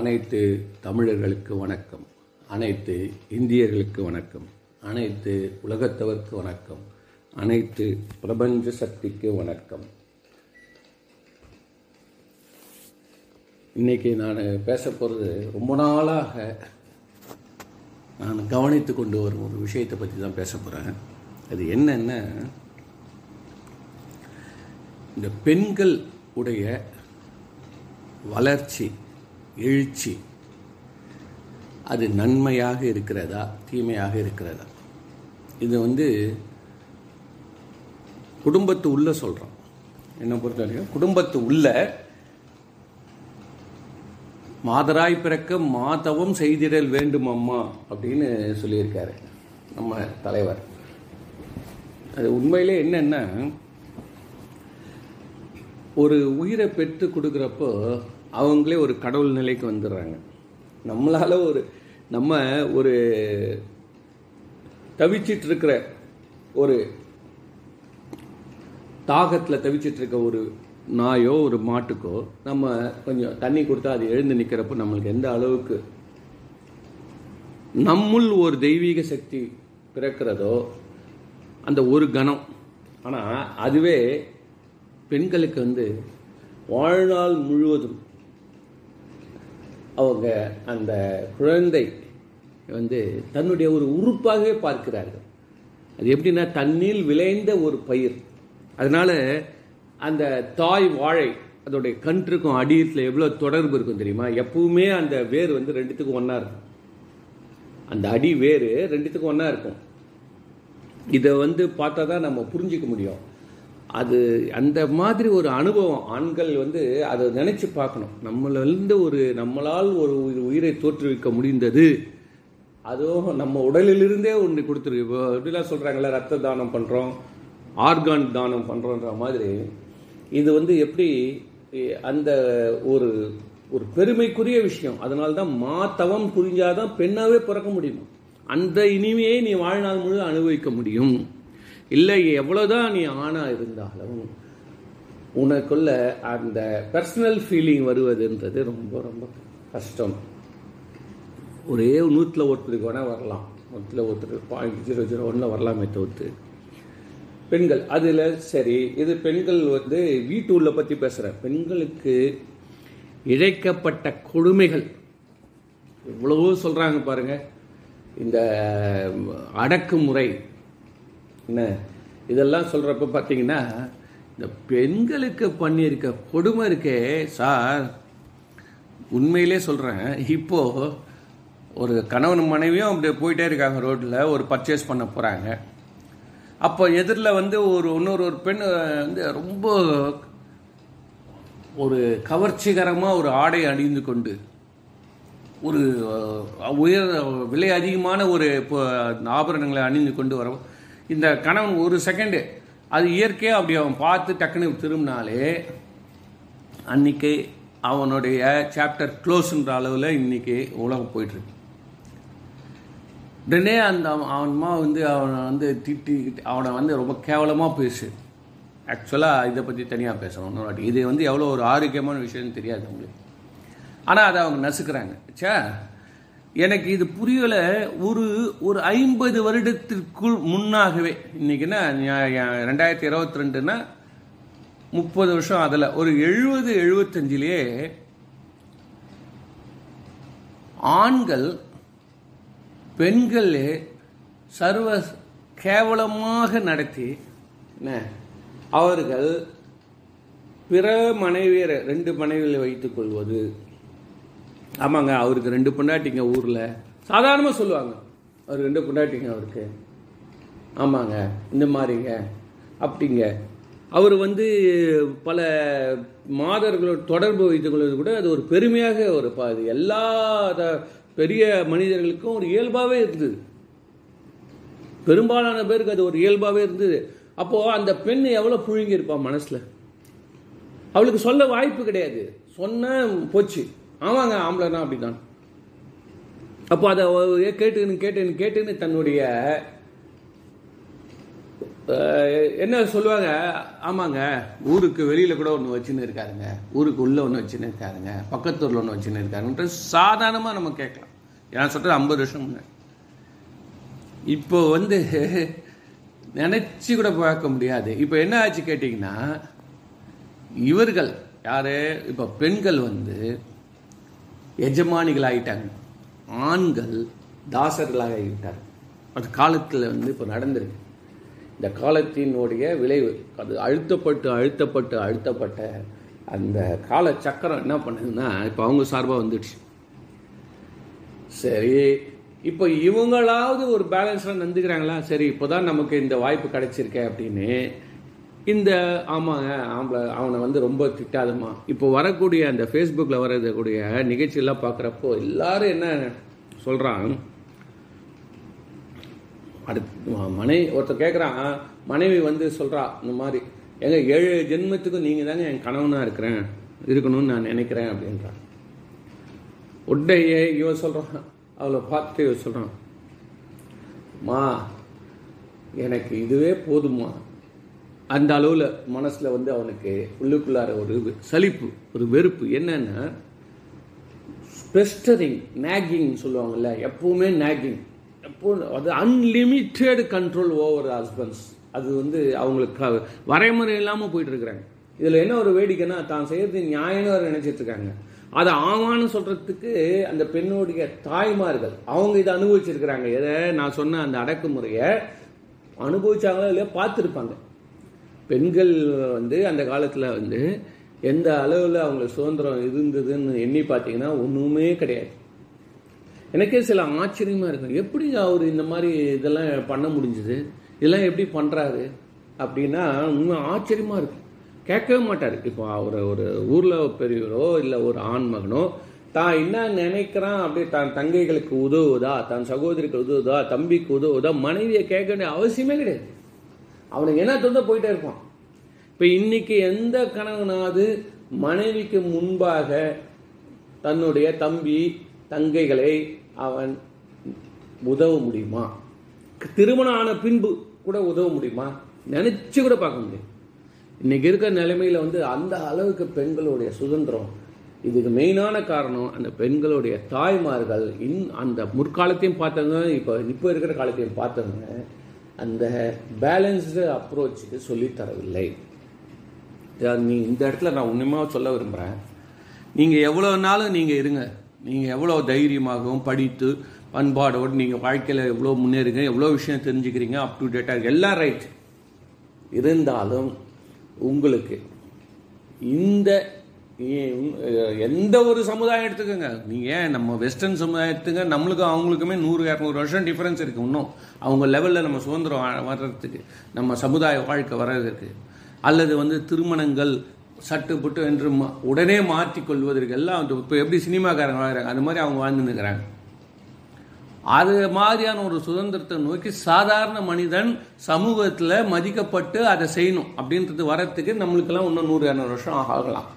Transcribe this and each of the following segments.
அனைத்து தமிழர்களுக்கு வணக்கம். அனைத்து இந்தியர்களுக்கு வணக்கம். அனைத்து உலகத்தவர்க்கு வணக்கம். அனைத்து பிரபஞ்ச சக்திக்கு வணக்கம். இன்னைக்கு நான் பேச போகிறது ரொம்ப நாளாக நான் கவனித்து கொண்டு வரும் ஒரு விஷயத்தை பற்றி தான் பேச போகிறேன் அது என்னென்ன இந்த பெண்கள் உடைய வளர்ச்சி எழுச்சி. அது நன்மையாக இருக்கிறதா தீமையாக இருக்கிறதா? இது வந்து குடும்பத்து உள்ள சொல்கிறோம் என்னை பொறுத்த வரைக்கும் குடும்பத்து உள்ள மாதராய் பிறக்க மாதவம் செய்திடல் வேண்டும் அம்மா அப்படின்னு சொல்லியிருக்காரு நம்ம தலைவர். அது உண்மையிலே என்னன்னா ஒரு உயிரை பெற்று கொடுக்குறப்போ அவங்களே ஒரு கடவுள் நிலைக்கு வந்துடுறாங்க. நம்மளால ஒரு நம்ம ஒரு தவிச்சிட்டு இருக்கிற ஒரு தாகத்தில் தவிச்சிட்டு இருக்க ஒரு நாயோ ஒரு மாட்டுக்கோ நம்ம கொஞ்சம் தண்ணி கொடுத்தா அது எழுந்து நிற்கிறப்போ நம்மளுக்கு எந்த அளவுக்கு நம்முள் ஒரு தெய்வீக சக்தி பிறக்கிறதோ அந்த ஒரு கணம். ஆனால் அதுவே பெண்களுக்கு வந்து வாழ்நாள் முழுவதும் அவங்க அந்த குழந்தை வந்து தன்னுடைய ஒரு உறுப்பாகவே பார்க்கிறார்கள். அது எப்படின்னா தண்ணீர் விளைந்த ஒரு பயிர். அதனால அந்த தாய் வாழை அதோடைய கன்றுக்கும் அடியத்தில் எவ்வளோ தொடர்பு இருக்கும் தெரியுமா? எப்பவுமே அந்த வேர் வந்து ரெண்டுத்துக்கும் ஒன்றா இருக்கும். அந்த அடி வேர் ரெண்டுத்துக்கும் ஒன்றா இருக்கும். இதை வந்து பார்த்தா தான் நம்ம புரிஞ்சிக்க முடியும். அது அந்த மாதிரி ஒரு அனுபவம் ஆண்கள் வந்து அதை நினைச்சு பார்க்கணும். நம்மளிருந்து ஒரு நம்மளால் ஒரு உயிரை தோற்றுவிக்க முடிந்தது. அதுவும் நம்ம உடலிலிருந்தே ஒன்று கொடுத்துருக்கு இப்போ எப்படிலாம் சொல்கிறாங்களே ரத்த தானம் பண்ணுறோம் ஆர்கான் தானம் பண்ணுறோன்ற மாதிரி. இது வந்து எப்படி அந்த ஒரு ஒரு பெருமைக்குரிய விஷயம். அதனால தான் மாத்தவம் புரிஞ்சாதான் பெண்ணாவே பிறக்க முடியும். அந்த இனிமையை நீ வாழ்நாள் முழு அனுபவிக்க முடியும். இல்லை எவ்வளோதான் நீ ஆணா இருந்தாலும் உனக்குள்ள அந்த பர்சனல் ஃபீலிங் வருவதுன்றது ரொம்ப ரொம்ப கஷ்டம். ஒரே நூற்றில் ஒருத்தருக்கு வேணால் வரலாம். நூற்றில் ஒருத்தர் பாயிண்ட் ஜீரோ ஜீரோ ஒன்றில் வரலாமே தவிர்த்து. பெண்கள் அதில் சரி இது பெண்கள் வந்து வீட்டு உள்ள பற்றி பேசுகிறேன் பெண்களுக்கு இழைக்கப்பட்ட கொடுமைகள். எவ்வளவோ சொல்கிறாங்க பாருங்கள் இந்த அடக்குமுறை என்ன? இதெல்லாம் சொல்கிறப்ப பார்த்தீங்கன்னா இந்த பெண்களுக்கு பண்ணியிருக்க கொடுமை இருக்கே சார். உண்மையிலே சொல்கிறேன் இப்போது ஒரு கணவன் மனைவியும் அப்படியே போயிட்டே இருக்காங்க ரோட்டில் ஒரு பர்ச்சேஸ் பண்ண போகிறாங்க அப்போ எதிரில் வந்து ஒரு இன்னொரு ஒரு பெண் வந்து ரொம்ப ஒரு கவர்ச்சிகரமாக ஒரு ஆடை அணிந்து கொண்டு ஒரு உயர் விலை அதிகமான ஒரு இப்போ ஆபரணங்களை அணிந்து கொண்டு வர இந்த கணவன் ஒரு செகண்டு அது இயற்கையாக அப்படி அவன் பார்த்து டக்குன்னு திரும்பினாலே அன்னைக்கு அவனுடைய சாப்டர் க்ளோஸ்ன்ற அளவில் இன்னைக்கு உலகம் போயிட்டுருக்கு. உடனே அந்த அவன் அவன்மா வந்து அவனை வந்து திட்டி அவனை வந்து ரொம்ப கேவலமாக பேசு. ஆக்சுவலாக இதை பற்றி தனியாக பேசணும் இன்னொரு வாட்டி. இது வந்து எவ்வளோ ஒரு ஆரோக்கியமான விஷயம்னு தெரியாது அவங்களுக்கு ஆனால் அதை அவங்க நசுக்கிறாங்க. ச்சே எனக்கு இது புரியலை ஒரு ஒரு ஐம்பது வருடத்திற்குள் முன்னாகவே இன்னைக்குன்னா ரெண்டாயிரத்தி இருபத்தி ரெண்டுன்னா முப்பது வருஷம் அதில் ஒரு எழுபது எழுபத்தஞ்சிலேயே ஆண்கள் பெண்கள் சர்வ கேவலமாக நடத்தி என்ன, அவர்கள் பிற மனைவியரை ரெண்டு மனைவிகளை வைத்துக் கொள்வது ஆமாங்க அவருக்கு ரெண்டு பொண்டாட்டிங்க ஊரில். சாதாரணமாக சொல்லுவாங்க அவர் ரெண்டு பொண்டாட்டிங்க அவருக்கு ஆமாங்க இந்த மாதிரிங்க. அப்படிங்க. அவர் வந்து பல மாதர்களோட தொடர்பு வைத்துக் கொள்வது கூட அது ஒரு பெருமையாக ஒரு பாது அது எல்லா த- பெரிய மனிதர்களுக்கும் ஒரு இயல்பாகவே இருந்தது. பெரும்பாலான பேருக்கு அது ஒரு இயல்பாகவே இருந்தது. அப்போது அந்த பெண் எவ்வளோ புழுங்கி மனசில்? அவளுக்கு சொல்ல வாய்ப்பு கிடையாது. சொன்ன போச்சு. ஆமாங்க ஆம்பளைனா அப்படிதான். அப்போ அதை கேட்டுன்னு கேட்டுன்னு கேட்டுன்னு தன்னுடைய என்ன சொல்லுவாங்க? ஆமாங்க. ஊருக்கு வெளியில் கூட ஒன்று வச்சுன்னு இருக்காருங்க. ஊருக்கு உள்ளே ஒன்று வச்சுன்னு இருக்காருங்க. பக்கத்தூரில் ஒன்று வச்சுன்னு இருக்காருன்ற சாதாரணமாக நம்ம கேட்கலாம். ஏன் சொல்கிறது ஐம்பது வருஷம் முன்னாடி. இப்போ வந்து நினச்சி கூட பார்க்க முடியாது. இப்போ என்ன ஆச்சு கேட்டிங்கன்னா இவர்கள் யார்? இப்போ பெண்கள் வந்து எஜமானிகளாகிட்டாங்க ஆண்கள் தாசர்களாக ஆகிவிட்டார் அது காலத்தில் வந்து இப்போ நடந்திருக்கு. இந்த காலத்தினுடைய விளைவு அது அழுத்தப்பட்டு அழுத்தப்பட்டு அழுத்தப்பட்ட அந்த கால சக்கரம் என்ன பண்ணுதுன்னா இப்போ அவங்க சார்பாக வந்துடுச்சு. சரி இப்போ இவங்களாவது ஒரு பேலன்ஸாக நந்துக்கிறாங்களா சரி இப்போ தான் நமக்கு இந்த வாய்ப்பு கிடைச்சிருக்கே அப்படின்னு இந்த ஆமாங்க ஆம்பளை அவனை வந்து ரொம்ப திட்டாதம்மா. இப்போ வரக்கூடிய அந்த ஃபேஸ்புக்கில் வரக்கூடிய நிகழ்ச்சியெல்லாம் பார்க்குறப்போ எல்லாரும் என்ன சொல்கிறான் அடுத்து மனைவி ஒருத்தர் கேட்குறான் மனைவி வந்து சொல்கிறா இந்த மாதிரி எங்கள் ஏழு ஜென்மத்துக்கும் நீங்கள் தாங்க என் கணவனாக இருக்கிறேன் இருக்கணும்னு நான் நினைக்கிறேன் அப்படின்றான். உடனே இவன் சொல்கிறான் அவளை பார்த்து இவன் சொல்கிறான் மா எனக்கு இதுவே போதுமா அந்த அளவில் மனசில் வந்து அவனுக்கு உள்ளுக்குள்ளார ஒரு சலிப்பு ஒரு வெறுப்பு. என்னன்னா ஸ்பெஸ்டரிங் நாகிங் சொல்லுவாங்கல்ல எப்பவுமே நேகிங் எப்போ அது அன்லிமிட்டெட் கண்ட்ரோல் ஓவர் ஹஸ்பண்ட்ஸ் அது வந்து அவங்களுக்கு வரைமுறை இல்லாமல் போயிட்டு இருக்கிறாங்க. இதில் என்ன ஒரு வேடிக்கைன்னா தான் செய்யறது நியாயம்னு அவர் நினைச்சிட்டு இருக்காங்க. அதை ஆமான்னு சொல்றதுக்கு அந்த பெண்ணுடைய தாய்மார்கள் அவங்க இதை அனுபவிச்சிருக்கிறாங்க. எதை? நான் சொன்ன அந்த அடக்குமுறையை அனுபவிச்சாங்களோ இல்லையோ? பார்த்துருப்பாங்க. பெண்கள் வந்து அந்த காலத்தில் வந்து எந்த அளவில் அவங்களுக்கு சுதந்திரம் இருந்ததுன்னு எண்ணி பார்த்தீங்கன்னா ஒன்றுமே கிடையாது. எனக்கே சில ஆச்சரியமாக இருக்கும். எப்படி அவர் இந்த மாதிரி இதெல்லாம் பண்ண முடிஞ்சுது? இதெல்லாம் எப்படி பண்ணுறாரு அப்படின்னா இன்னும் ஆச்சரியமாக இருக்கும் கேட்கவே மாட்டார். இப்போ அவர் ஒரு ஊரில் பெரியவரோ இல்லை ஒரு ஆண் மகனோ தான் என்ன நினைக்கிறான்? அப்படி தான் தங்கைகளுக்கு உதவுதா தன் சகோதரிக்கு உதவுதா தம்பிக்கு உதவுதா மனைவியை கேட்க வேண்டிய அவசியமே கிடையாது. அவனுக்கு என்ன தோந்த போயிட்டே இருப்பான். இப்போ இன்னைக்கு எந்த கணவனாவது மனைவிக்கு முன்பாக தன்னுடைய தம்பி தங்கைகளை அவன் உதவ முடியுமா? திருமணம் ஆன பின்பு கூட உதவ முடியுமா? நினைச்சு கூட பார்க்க முடியும் இன்னைக்கு இருக்கிற நிலைமையில வந்து அந்த அளவுக்கு பெண்களுடைய சுதந்திரம் இதுக்கு மெயினான காரணம் அந்த பெண்களுடைய தாய்மார்கள் இன் அந்த முற்காலத்தையும் பார்த்தவங்க இப்போ இப்போ இருக்கிற காலத்தையும் பார்த்தவங்க அந்த பேலன்ஸ்டு அப்ரோச்சுக்கு சொல்லித் தரவில்லை. நீ இந்த இடத்துல நான் உண்மையாக சொல்ல விரும்புகிறேன் நீங்கள் எவ்வளோ நாளும் நீங்கள் இருங்க. நீங்கள் எவ்வளோ தைரியமாகவும் படித்து பண்பாடோடு நீங்கள் வாழ்க்கையில் எவ்வளோ முன்னேறுங்க எவ்வளோ விஷயம் தெரிஞ்சுக்கிறீங்க அப் டு டேட்டாக எல்லாம் ரைட் இருந்தாலும் உங்களுக்கு இந்த எந்த ஒரு சமுதாயம் எடுத்துக்கோங்க. நீங்கள் ஏன் நம்ம வெஸ்டர்ன் சமுதாயம் எடுத்துங்க நம்மளுக்கும் அவங்களுக்குமே நூறு இரநூறு வருஷம் டிஃப்ரென்ஸ் இருக்குது இன்னும். அவங்க லெவலில் நம்ம சுதந்திரம் வர்றதுக்கு நம்ம சமுதாய வாழ்க்கை வர்றதுக்கு. அல்லது வந்து திருமணங்கள் சட்டு புட்டு என்று உடனே மாற்றிக்கொள்வதற்கு எல்லாம் இப்போ எப்படி சினிமாக்காரங்க வாழ்கிறாங்க அந்த மாதிரி அவங்க வாழ்ந்துருக்கிறாங்க அது மாதிரியான ஒரு சுதந்திரத்தை நோக்கி சாதாரண மனிதன் சமூகத்தில் மதிக்கப்பட்டு அதை செய்யணும் அப்படின்றது வரத்துக்கு நம்மளுக்கெல்லாம் இன்னும் நூறு இரநூறு வருஷம் ஆகலாம்.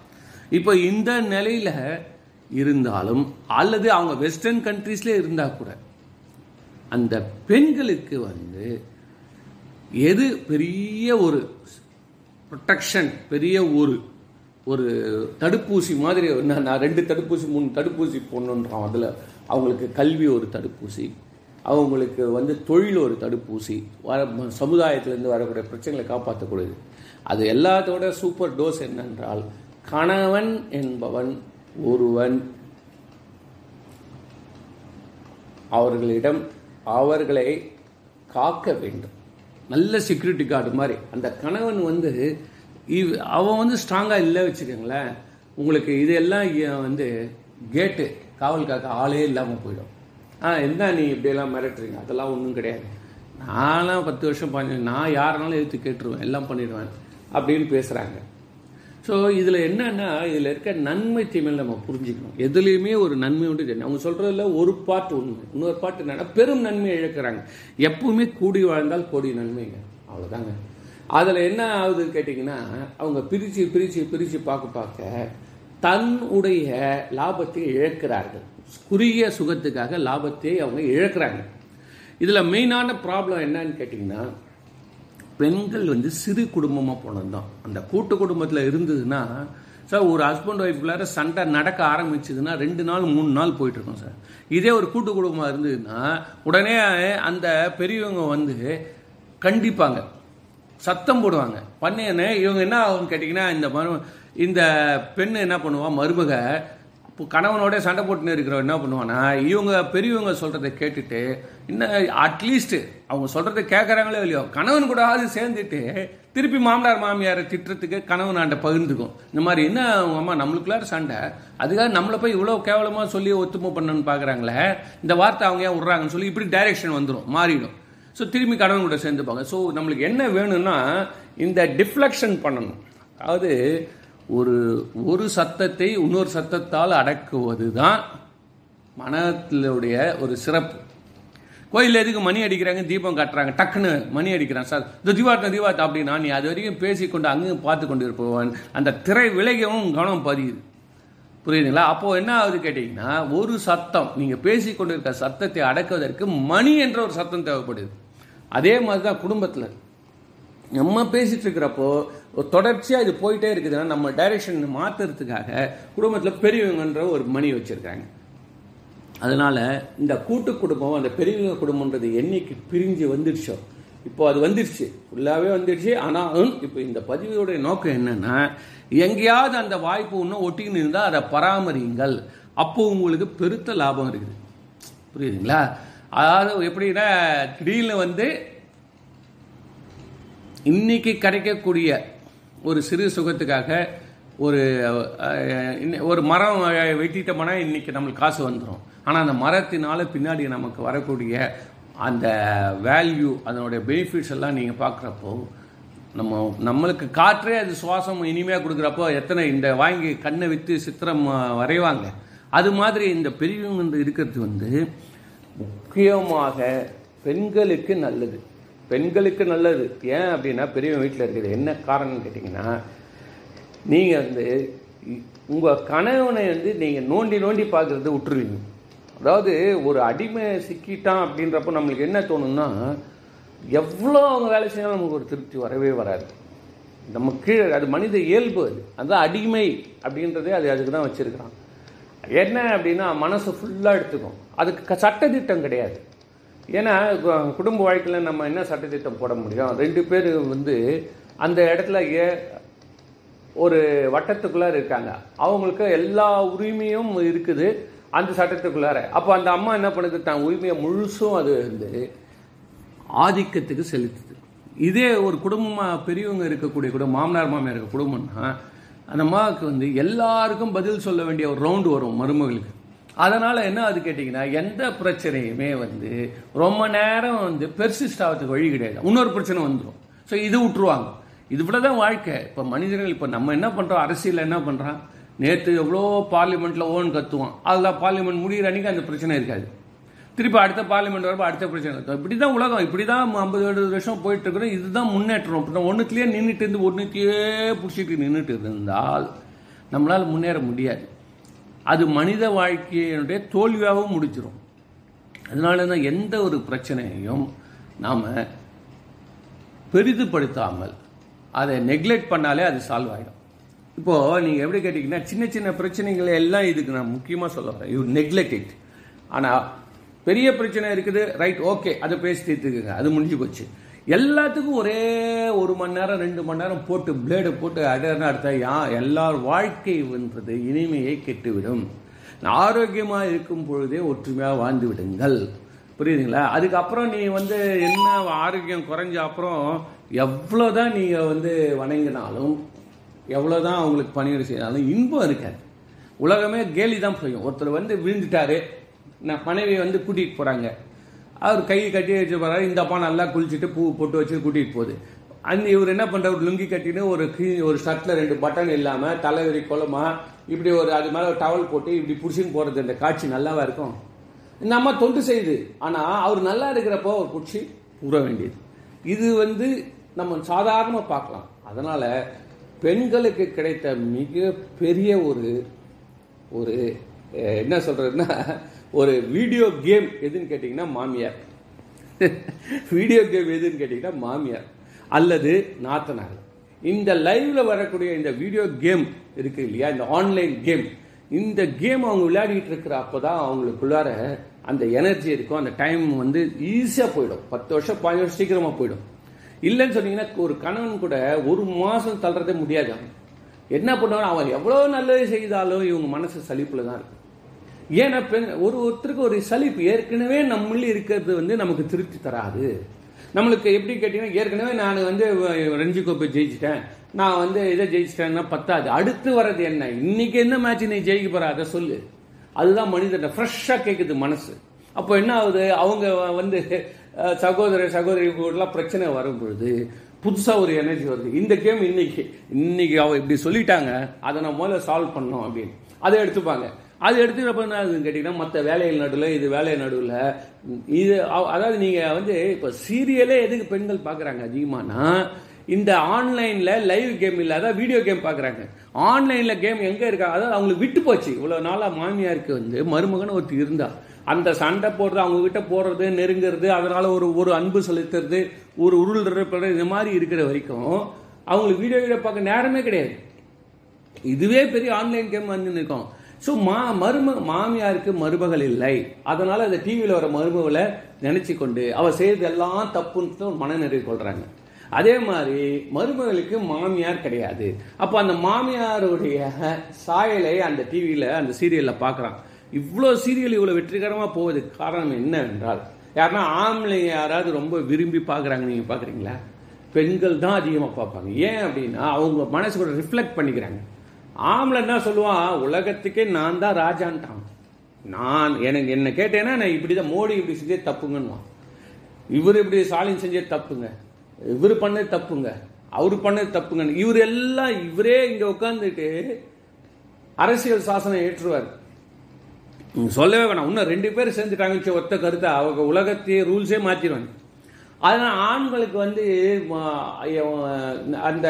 இப்போ இந்த நிலையில் இருந்தாலும் அல்லது அவங்க வெஸ்டர்ன் கண்ட்ரீஸ்லேயே இருந்தால் கூட அந்த பெண்களுக்கு வந்து எது பெரிய ஒரு ப்ரொட்டக்ஷன் பெரிய ஒரு ஒரு தடுப்பூசி மாதிரி நான் நான் ரெண்டு தடுப்பூசி மூணு தடுப்பூசி போடணுன்றான். அதில் அவங்களுக்கு கல்வி ஒரு தடுப்பூசி அவங்களுக்கு வந்து தொழில் ஒரு தடுப்பூசி வர சமுதாயத்திலேருந்து வரக்கூடிய பிரச்சனைகளை காப்பாற்றக்கூடியது அது எல்லாத்தோட சூப்பர் டோஸ் என்னென்றால் கணவன் என்பவன் ஒருவன். அவர்களிடம் அவர்களை காக்க வேண்டும். நல்ல செக்யூரிட்டி கார்டு மாதிரி. அந்த கணவன் வந்து இவ்- அவன் வந்து ஸ்ட்ராங்காக இல்லை வச்சுக்கோங்களேன். உங்களுக்கு இதெல்லாம் வந்து கேட்டு காவல் காக்க ஆளே இல்லாமல் போயிடும். ஆ என்ன நீ இப்படியெல்லாம் மிரட்டுறீங்க? அதெல்லாம் ஒன்றும் கிடையாது. நான்லாம் பத்து வருஷம் பண்ணி நான் யாருனாலும் எடுத்து கேட்டுருவேன். எல்லாம் பண்ணிடுவேன். அப்படின்னு பேசுகிறாங்க ஸோ இதில் என்னன்னா இதில் இருக்க நன்மை தீமையில் நம்ம புரிஞ்சுக்கணும். எதுலேயுமே ஒரு நன்மை உண்டு தெரியும் அவங்க சொல்கிறதுல ஒரு பாட்டு உண்மை இன்னொரு பாட்டு என்னன்னா பெரும் நன்மை இழக்கிறாங்க. எப்பவுமே கூடி வாழ்ந்தால் கோடி நன்மைங்க. அவ்வளோதாங்க அதில் என்ன ஆகுதுன்னு கேட்டிங்கன்னா அவங்க பிரித்து பிரித்து பிரித்து பார்க்க பார்க்க தன்னுடைய லாபத்தை இழக்கிறார்கள். குறுகிய சுகத்துக்காக லாபத்தை அவங்க இழக்கிறாங்க. இதில் மெயினான ப்ராப்ளம் என்னன்னு கேட்டிங்கன்னா பெண்கள் வந்து சிறு குடும்பமாக போனது தான் அந்த கூட்டு குடும்பத்தில் இருந்ததுன்னா சார் ஒரு ஹஸ்பண்ட் ஒய்ஃப்குள்ளார சண்டை நடக்க ஆரம்பிச்சதுன்னா ரெண்டு நாள் மூணு நாள் போயிட்டுருக்கோம் சார் இதே ஒரு கூட்டு குடும்பமாக இருந்ததுன்னா உடனே அந்த பெரியவங்க வந்து கண்டிப்பாங்க. சத்தம் போடுவாங்க. பண்ணேன்னு இவங்க என்ன ஆகும்னு கேட்டிங்கன்னா இந்த மரு இந்த பெண் என்ன பண்ணுவான் மருமக இப்போ கணவனோட சண்டை போட்டுன்னு இருக்கிறவன் என்ன பண்ணுவான்னா இவங்க பெரியவங்க சொல்கிறத கேட்டுட்டு இன்னும் அட்லீஸ்ட்டு அவங்க சொல்கிறத கேட்குறாங்களோ இல்லையோ கணவன் கூடவாது சேர்ந்துட்டு திருப்பி மாமனார் மாமியாரை திட்டுறதுக்கு கணவன் ஆண்ட பகிர்ந்துக்கும். இந்த மாதிரி என்ன அவங்க அம்மா நம்மளுக்குள்ளார சண்டை? அதுக்காக நம்மளை போய் இவ்வளோ கேவலமாக சொல்லி ஒத்துமை பண்ணணும்னு பார்க்குறாங்களே இந்த வார்த்தை அவங்க ஏன் விட்றாங்கன்னு சொல்லி இப்படி டைரெக்ஷன் வந்துடும் மாறிடும். ஸோ திரும்பி கணவன் கூட சேர்ந்துப்பாங்க. ஸோ நம்மளுக்கு என்ன வேணும்னா இந்த டிஃப்ளெக்ஷன் பண்ணணும். அதாவது ஒரு ஒரு சத்தத்தை இன்னொரு சத்தத்தால் அடக்குவது தான் மனத்தினுடைய ஒரு சிறப்பு. கோயிலில் எதுக்கு மணி அடிக்கிறாங்க? தீபம் காட்டுறாங்க. டக்குன்னு மணி அடிக்கிறான். சார் இந்த தீபாவளி தீபாவளி அப்படின்னா நீ அது வரைக்கும் பேசிக்கொண்டு அங்கேயும் பார்த்து கொண்டு இருப்பவன் அந்த திரை விலகவும் கவனம் பதியுது. புரியுதுங்களா? அப்போது என்ன ஆகுது கேட்டிங்கன்னா ஒரு சத்தம் நீங்கள் பேசிக்கொண்டு இருக்க சத்தத்தை அடக்குவதற்கு மணி என்ற ஒரு சத்தம் தேவைப்படுது. அதே மாதிரி தான் குடும்பத்தில். நம்ம பேசிகிட்டு இருக்கிறப்போ தொடர்ச்சியாக இது போயிட்டே இருக்குதுன்னா நம்ம டைரக்ஷன் மாற்றுறதுக்காக குடும்பத்தில் பெரியவங்கன்ற ஒரு மணி வச்சுருக்காங்க. அதனால இந்த கூட்டு குடும்பம் அந்த பெரியவங்க குடும்பம்ன்றது என்னைக்கு பிரிஞ்சு வந்துடுச்சோ இப்போ அது வந்துடுச்சு ஃபுல்லாகவே வந்துடுச்சு ஆனாலும் இப்போ இந்த பதிவுடைய நோக்கம் என்னென்னா எங்கேயாவது அந்த வாய்ப்பு இன்னும் ஒட்டிக்கின்னு இருந்தால் அதை பராமரியுங்கள் அப்போ உங்களுக்கு பெருத்த லாபம் இருக்குது. புரியுதுங்களா? அதாவது எப்படின்னா திடீர்னு வந்து இன்னைக்கு கிடைக்கக்கூடிய ஒரு சிறு சுகத்துக்காக ஒரு ஒரு மரம் வெட்டிட்டோம்னா இன்னைக்கு நம்மளுக்கு காசு வந்துடும் ஆனால் அந்த மரத்தினால பின்னாடி நமக்கு வரக்கூடிய அந்த வேல்யூ அதனுடைய பெனிஃபிட்ஸ் எல்லாம் நீங்கள் பார்க்குறப்போ நம்ம நம்மளுக்கு காற்றே அது சுவாசம் இனிமையாக கொடுக்குறப்போ எத்தனை இந்த வாங்கி கண்ணை விற்று சித்திரம் வரைவாங்க. அது மாதிரி இந்த பெரியவங்க வந்து இருக்கிறது வந்து முக்கியமாக பெண்களுக்கு நல்லது. பெண்களுக்கு நல்லது. ஏன் அப்படின்னா பெரியவங்க வீட்டில் இருக்குது. என்ன காரணம்னு கேட்டிங்கன்னா நீங்கள் வந்து உங்கள் கணவனை வந்து நீங்கள் நோண்டி நோண்டி பார்க்குறது விட்டுருவீங்க. அதாவது ஒரு அடிமை சிக்கிட்டான் அப்படின்றப்போ நம்மளுக்கு என்ன தோணும்னா எவ்வளோ அவங்க வேலை செஞ்சாலும் நமக்கு ஒரு திருப்தி வரவே வராது. நம்ம கீழே அது மனித இயல்பு அது. அதுதான் அடிமை அப்படின்றதே அது அதுக்கு தான் வச்சுருக்கிறான். என்ன அப்படின்னா மனசு ஃபுல்லாக எடுத்துக்கும். அதுக்கு சட்டத்திட்டம் கிடையாது. ஏன்னா குடும்ப வாழ்க்கையில் நம்ம என்ன சட்டத்திட்டம் போட முடியும்? ரெண்டு பேர் வந்து அந்த இடத்துல ஏ ஒரு வட்டத்துக்குள்ளார இருக்காங்க. அவங்களுக்கு எல்லா உரிமையும் இருக்குது அந்த சட்டத்துக்குள்ளார. அப்போ அந்த அம்மா என்ன பண்ணுது? தான் உரிமையை முழுசும் அது வந்து ஆதிக்கத்துக்கு செலுத்துது. இதே ஒரு குடும்பமாக பெரியவங்க இருக்கக்கூடிய குடும்பம் மாமனார் மாமியார் இருக்க குடும்பம்னா அந்த அம்மாவுக்கு வந்து எல்லாருக்கும் பதில் சொல்ல வேண்டிய ஒரு ரவுண்டு வரும் மருமகளுக்கு. அதனால் என்ன அது கேட்டிங்கன்னா எந்த பிரச்சனையுமே வந்து ரொம்ப நேரம் வந்து பெர்சிஸ்ட் ஆகிறதுக்கு வழி கிடையாது. இன்னொரு பிரச்சனை வந்துடும் ஸோ இது விட்டுருவாங்க இது விட தான் வாழ்க்கை. இப்போ மனிதர்கள் இப்போ நம்ம என்ன பண்ணுறோம் அரசியலில் என்ன பண்ணுறான் நேற்று எவ்வளோ பார்லிமெண்ட்டில் ஓன் கத்துவான். அதில் பார்லிமெண்ட் முடிகிற அன்றைக்கி அந்த பிரச்சனை இருக்காது. திருப்பி அடுத்த பார்லிமெண்ட் வரப்போ அடுத்த பிரச்சனை இருக்கும் இப்படி தான் உலகம். இப்படி தான் ஐம்பது எழுபது வருஷம் போயிட்டு இருக்கிறோம். இதுதான் முன்னேற்றம். இப்போ ஒன்றுத்துலேயே நின்றுட்டு இருந்து ஒன்றுத்தையே பிடிச்சிட்டு நின்றுட்டு இருந்தால் நம்மளால் முன்னேற முடியாது. அது மனித வாழ்க்கையினுடைய தோல்வியாகவும் முடிச்சிடும் அதனால தான் எந்த ஒரு பிரச்சனையையும் நாம் பெரிதுபடுத்தாமல் அதை நெக்லெக்ட் பண்ணாலே அது சால்வ் ஆகிடும் இப்போது நீங்கள் எப்படி கேட்டிங்கன்னா சின்ன சின்ன பிரச்சனைகளை எல்லாம் இதுக்கு நான் முக்கியமாக சொல்ல வரேன். யூ நெக்லெக்ட் இட் ஆனால் பெரிய பிரச்சனை இருக்குது ரைட் ஓகே அதை பேசி தீர்த்துக்குங்க. அது முடிஞ்சு போச்சு. எல்லாத்துக்கும் ஒரே ஒரு மணி நேரம் ரெண்டு மணி நேரம் போட்டு பிளேடு போட்டு அடர்னு அடுத்தா யா எல்லார் வாழ்க்கைன்றது இனிமையை கெட்டுவிடும். ஆரோக்கியமாக இருக்கும் பொழுதே ஒற்றுமையாக வாழ்ந்து விடுங்கள். புரியுதுங்களா? அதுக்கப்புறம் நீ வந்து என்ன ஆரோக்கியம் குறைஞ்ச அப்புறம் எவ்வளோதான் நீங்கள் வந்து வணங்கினாலும் எவ்வளோதான் அவங்களுக்கு பணியோடு செய்தாலும் இன்பம் இருக்காது. உலகமே கேலி தான் போயும் ஒருத்தர் வந்து விழுந்துட்டாரு. நான் மனைவி வந்து கூட்டிகிட்டு போகிறாங்க அவர் கை கட்டி வச்சு போகிறாரு இந்த அப்பா நல்லா குளிச்சுட்டு பூ போட்டு வச்சு கூட்டிகிட்டு போகுது. அந்த இவர் என்ன பண்ணுறாரு லுங்கி கட்டின்னு ஒரு கீ ஒரு ஷர்ட்டில் ரெண்டு பட்டன் இல்லாமல் தலைவரி குளமா இப்படி ஒரு அது மேலே ஒரு டவல் போட்டு இப்படி பிடிச்சின்னு போகிறது இந்த காட்சி நல்லாவா இருக்கும்? இந்த அம்மா தொண்டு செய்யுது ஆனால் அவர் நல்லா இருக்கிறப்போ அவர் பிடிச்சி உற வேண்டியது. இது வந்து நம்ம சாதாரணமாக பார்க்கலாம். அதனால் பெண்களுக்கு கிடைத்த மிக பெரிய ஒரு ஒரு என்ன சொல்கிறதுன்னா ஒரு வீடியோ கேம் எதுன்னு கேட்டிங்கன்னா மாமியார். வீடியோ கேம் எதுன்னு கேட்டிங்கன்னா மாமியார் அல்லது நாத்தனார். இந்த லைவ்ல வரக்கூடிய இந்த வீடியோ கேம் இருக்கு இல்லையா? இந்த ஆன்லைன் கேம் இந்த கேம் அவங்க விளையாடிட்டு இருக்கிற அப்போ தான் அவங்களுக்குள்ளார அந்த எனர்ஜி இருக்கும். அந்த டைம் வந்து ஈஸியாக போயிடும். பத்து வருஷம் பதினஞ்சு வருஷம் சீக்கிரமாக போயிடும். இல்லைன்னு சொன்னீங்கன்னா ஒரு கணவன் கூட ஒரு மாதம் தள்ளுறதே முடியாது. அவன் என்ன பண்ணுவான் அவன் எவ்வளோ நல்லது செய்தாலும் இவங்க மனசு சலிப்புல தான் இருக்கும் ஏன்னா பெண் ஒரு ஒருத்தருக்கு ஒரு சலிப்பு ஏற்கனவே நம்மள இருக்கிறது வந்து நமக்கு திருப்தி தராது. நம்மளுக்கு எப்படி கேட்டிங்கன்னா ஏற்கனவே நான் வந்து ரஞ்சி கோப்பை ஜெயிச்சிட்டேன். நான் வந்து இதை ஜெயிச்சிட்டேன்னா பத்தாது. அடுத்து வர்றது என்ன? இன்னைக்கு என்ன மேட்ச் நீ ஜெயிக்க போற? அதை சொல்லு. அதுதான் மனிதன் ஃப்ரெஷ்ஷாக கேட்குது மனசு. அப்போ என்ன ஆகுது? அவங்க வந்து சகோதர சகோதரி கூடலாம் பிரச்சனை வரும்பொழுது புதுசாக ஒரு எனர்ஜி வருது. இந்த கேம் இன்னைக்கு இன்னைக்கு அவ இப்படி சொல்லிட்டாங்க. அதை நான் முதல்ல சால்வ் பண்ணோம் அப்படின்னு. அதை எடுத்துப்பாங்க. அது எடுத்துக்கிறப்ப என்ன ஆகுதுன்னு கேட்டிங்கன்னா மற்ற வேலைகள் நடுவில் இது வேலை நடுவில் இது அவ- அதாவது நீங்கள் வந்து இப்போ சீரியலே எதுக்கு பெண்கள் பார்க்குறாங்க அதிகமானா இந்த ஆன்லைனில் லைவ் கேம் இல்லாத வீடியோ கேம் பார்க்குறாங்க ஆன்லைனில் கேம் எங்கே இருக்கா அதாவது அவங்களுக்கு விட்டு போச்சு. இவ்வளோ நாளாக மாமியாருக்கு வந்து மருமகன் ஒருத்தி இருந்தா அந்த சண்டை போடுறது அவங்க கிட்ட போடுறது நெருங்கிறது அதனால் ஒரு ஒரு அன்பு செலுத்துறது ஒரு உருள்றது இந்த மாதிரி இருக்கிற வரைக்கும் அவங்களுக்கு வீடியோ வீடியோ பார்க்க நேரமே கிடையாது. இதுவே பெரிய ஆன்லைன் கேம் வந்து நிற்கும் ஸோ மா மரும மாமியாருக்கு மருமகள் இல்லை. அதனால அந்த டிவியில் வர மருமகளை நினச்சி கொண்டு அவள் செய்யறது எல்லாம் தப்புன்னு மனநிறைவு கொள்கிறாங்க அதே மாதிரி மருமகளுக்கு மாமியார் கிடையாது. அப்போ அந்த மாமியாருடைய சாயலை அந்த டிவியில் அந்த சீரியலில் பார்க்குறான் இவ்வளோ சீரியல் இவ்வளோ வெற்றிகரமாக போவதுக்கு காரணம் என்ன என்றால் யாருன்னா ஆம்பளைங்க யாராவது ரொம்ப விரும்பி பார்க்குறாங்க நீங்கள் பார்க்குறீங்களா பெண்கள் தான் அதிகமாக பார்ப்பாங்க. ஏன் அப்படின்னா அவங்க மனசு கூட ரிஃப்ளெக்ட் பண்ணிக்கிறாங்க. ஆம்பளை என்ன சொல்லுவான் உலகத்துக்கே நான் தான் ராஜான்ட்டான். நான் எனக்கு என்ன கேட்டேன்னா நான் இப்படி தான் மோடி இப்படி செஞ்சே தப்புங்கன்னுவான். இவர் இப்படி ஸ்டாலின் செஞ்சே தப்புங்க. இவர் பண்ணது தப்புங்க. அவர் பண்ணது தப்புங்க இவர் எல்லாம் இவரே இங்கே உட்காந்துட்டு அரசியல் சாசனம் ஏற்றுவார். சொல்லவே வேணாம். இன்னும் ரெண்டு பேர் சேர்ந்துட்டாங்கன்னு ஒத்த கருத்தை. அவங்க உலகத்தையே ரூல்ஸே மாற்றிடுவாங்க அதனால் ஆண்களுக்கு வந்து அந்த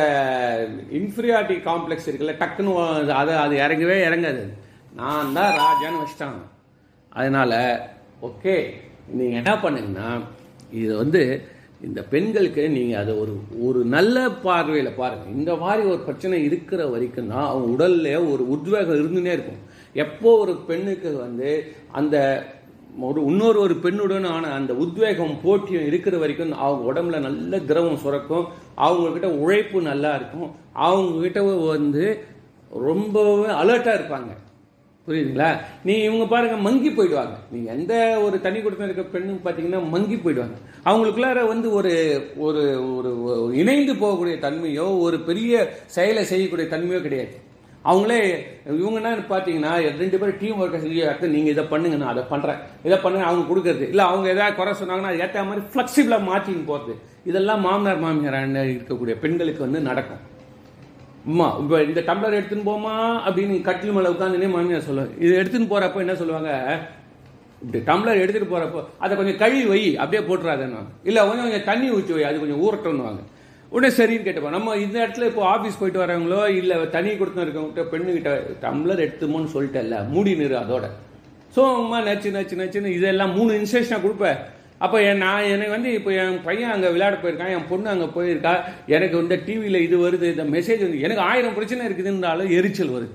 இன்ஃபீரியாரிட்டி காம்ப்ளெக்ஸ் இருக்குல்ல டக்குன்னு அதை அது இறங்கவே இறங்காது. நான் தான் ராஜான்னு வச்சிட்டாங்க. அதனால் ஓகே நீங்கள் என்ன பண்ணுங்கன்னா இது வந்து இந்த பெண்களுக்கு நீங்கள் அதை ஒரு ஒரு நல்ல பார்வையில் பாருங்கள் இந்த மாதிரி ஒரு பிரச்சனை இருக்கிற வரைக்கும் தான் அவங்க உடல்ல ஒரு உத்வேகம் இருந்துனே இருக்கும். எப்போ ஒரு பெண்ணுக்கு வந்து அந்த ஒரு இன்னொரு ஒரு பெண்ணுடன் ஆன அந்த உத்வேகம் போட்டியும் இருக்கிற வரைக்கும் அவங்க உடம்புல நல்ல திரவம் சுரக்கும். அவங்கக்கிட்ட உழைப்பு நல்லா இருக்கும். அவங்க கிட்ட வந்து ரொம்பவே அலர்ட்டாக இருப்பாங்க. புரியுதுங்களா? நீ இவங்க பாருங்க மங்கி போயிடுவாங்க. நீங்கள் எந்த ஒரு தனி குடும்பம் இருக்க பெண்ணுன்னு பார்த்தீங்கன்னா மங்கி போயிடுவாங்க. அவங்களுக்குள்ளார வந்து ஒரு ஒரு ஒரு இணைந்து போகக்கூடிய தன்மையோ ஒரு பெரிய செயலை செய்யக்கூடிய தன்மையோ கிடையாது. அவங்களே இவங்க என்ன பார்த்தீங்கன்னா ரெண்டு பேரும் டீம் ஒர்க்கை செஞ்சு நீங்கள் இதை பண்ணுங்க நான் அதை பண்ணுறேன் இதை பண்ணுங்க அவங்க கொடுக்குறது. இல்லை அவங்க எதாவது குறை சொன்னாங்கன்னா அது ஏற்ற மாதிரி ஃப்ளெக்சிபிளாக மாற்றின்னு போகிறது இதெல்லாம் மாமனார் மாமியார் இருக்கக்கூடிய பெண்களுக்கு வந்து நடக்கும். அம்மா இப்போ இந்த டம்ளர் எடுத்துன்னு போமா அப்படின்னு கட்டில் மேலே உட்காந்துனே மாமியார் சொல்லுவாங்க. இது எடுத்துன்னு போகிறப்போ என்ன சொல்லுவாங்க? இப்படி டம்ளர் எடுத்துகிட்டு போகிறப்போ அதை கொஞ்சம் கழுவி வை அப்படியே போட்டுறாதேன்னு. இல்லை கொஞ்சம் கொஞ்சம் தண்ணி ஊற்றி வை அது கொஞ்சம் ஊறட்டும்னுவாங்க. உடனே சரின்னு கேட்டுப்போம். நம்ம இந்த இடத்துல இப்போ ஆஃபீஸ் போயிட்டு வரவங்களோ இல்லை தனி கொடுத்து இருக்கவங்ககிட்ட பெண்ணுக்கிட்ட டம்ளர் எடுத்துமோன்னு சொல்லிட்டேல்ல மூடி நிறு அதோட. ஸோ அம்மா நச்சு நச்சு நச்சுன்னு இதெல்லாம் மூணு இன்ஸ்ட்ரக்ஷனாக கொடுப்பேன். அப்போ என் நான் எனக்கு வந்து இப்போ என் பையன் அங்கே விளையாட போயிருக்கான் என் பொண்ணு அங்கே போயிருக்கா எனக்கு வந்து டிவியில் இது வருது இந்த மெசேஜ் வந்து எனக்கு ஆயிரம் பிரச்சனை இருக்குதுன்றாலும் எரிச்சல் வருது.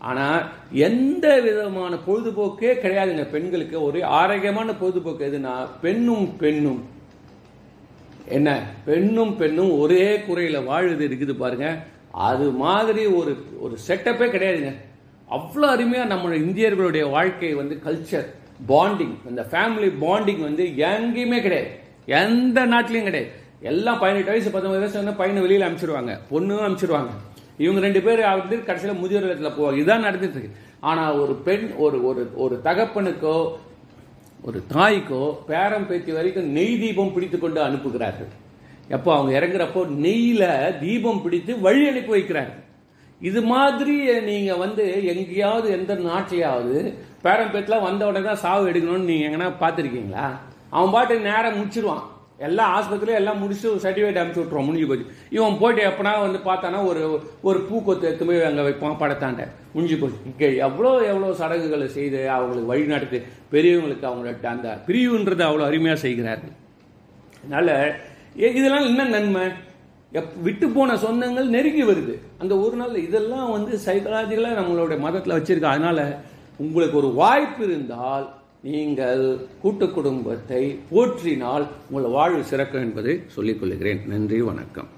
ஆனால் எந்த விதமான பொழுதுபோக்கே கிடையாதுங்க. பெண்களுக்கு ஒரு ஆரோக்கியமான பொழுதுபோக்கு எதுனா பெண்ணும் பெண்ணும். என்ன? பெண்ணும் பெண்ணும் ஒரே குறையில் வாழுது இருக்குது பாருங்க. அது மாதிரி ஒரு ஒரு செட்டப்பே கிடையாதுங்க. அவ்வளோ அருமையாக நம்ம இந்தியர்களுடைய வாழ்க்கை வந்து கல்ச்சர் பாண்டிங் இந்த ஃபேமிலி பாண்டிங் வந்து எங்கேயுமே கிடையாது. எந்த நாட்டிலையும் கிடையாது. எல்லாம் பதினெட்டு வயசு பத்தொன்பது வயசு வந்து பையனை வெளியில் அனுப்பிச்சிடுவாங்க பொண்ணும் அனுப்பிச்சிடுவாங்க இவங்க ரெண்டு பேர் வந்து கடைசியில் முதியோர் இல்லத்தில் போவாங்க. இதுதான் நடந்துட்டு இருக்கு. ஆனால் ஒரு பெண் ஒரு ஒரு ஒரு தகப்பனுக்கோ ஒரு தாய்க்கோ பேரம் பேத்தி வரைக்கும் நெய் தீபம் பிடித்து கொண்டு அனுப்புகிறார்கள். எப்போ அவங்க இறங்குறப்போ நெய்யில் தீபம் பிடித்து வழி அனுப்பி வைக்கிறார்கள் இது மாதிரி நீங்கள் வந்து எங்கேயாவது எந்த நாட்டிலையாவது பேரம் பேத்திலாம் வந்த உடனே தான் சாவு எடுக்கணும்னு நீங்கள் எங்கன்னா பார்த்துருக்கீங்களா? அவன் பாட்டு நேரம் முடிச்சிருவான் எல்லா ஆஸ்பத்திரியும் எல்லாம் முடிச்சு சர்டிஃபிகேட் அனுப்பிச்சு விட்ருவோம் முடிஞ்சு போச்சு. இவன் போயிட்டு எப்பனா வந்து பார்த்தானா ஒரு ஒரு பூக்கொத்து எடுத்து போய் அங்கே வைப்பான் படத்தாண்ட. முடிஞ்சு போச்சு. இங்கே எவ்வளோ எவ்வளோ சடங்குகளை செய்து அவங்களுக்கு வழிநடத்து பெரியவங்களுக்கு அவங்களோட அந்த பிரிவுன்றதை அவ்வளோ அருமையாக செய்கிறார்கள். அதனால் இதெல்லாம் என்ன நன்மை? எப் விட்டு போன சொந்தங்கள் நெருங்கி வருது. அந்த ஒரு நாள் இதெல்லாம் வந்து சைக்கலாஜிக்கலாக நம்மளுடைய மதத்தில் வச்சிருக்க. அதனால் உங்களுக்கு ஒரு வாய்ப்பு இருந்தால் நீங்கள் கூட்டு குடும்பத்தை போற்றினால் உங்கள் வாழ்வு சிறக்கும் என்பதை சொல்லிக் கொள்கிறேன். நன்றி வணக்கம்.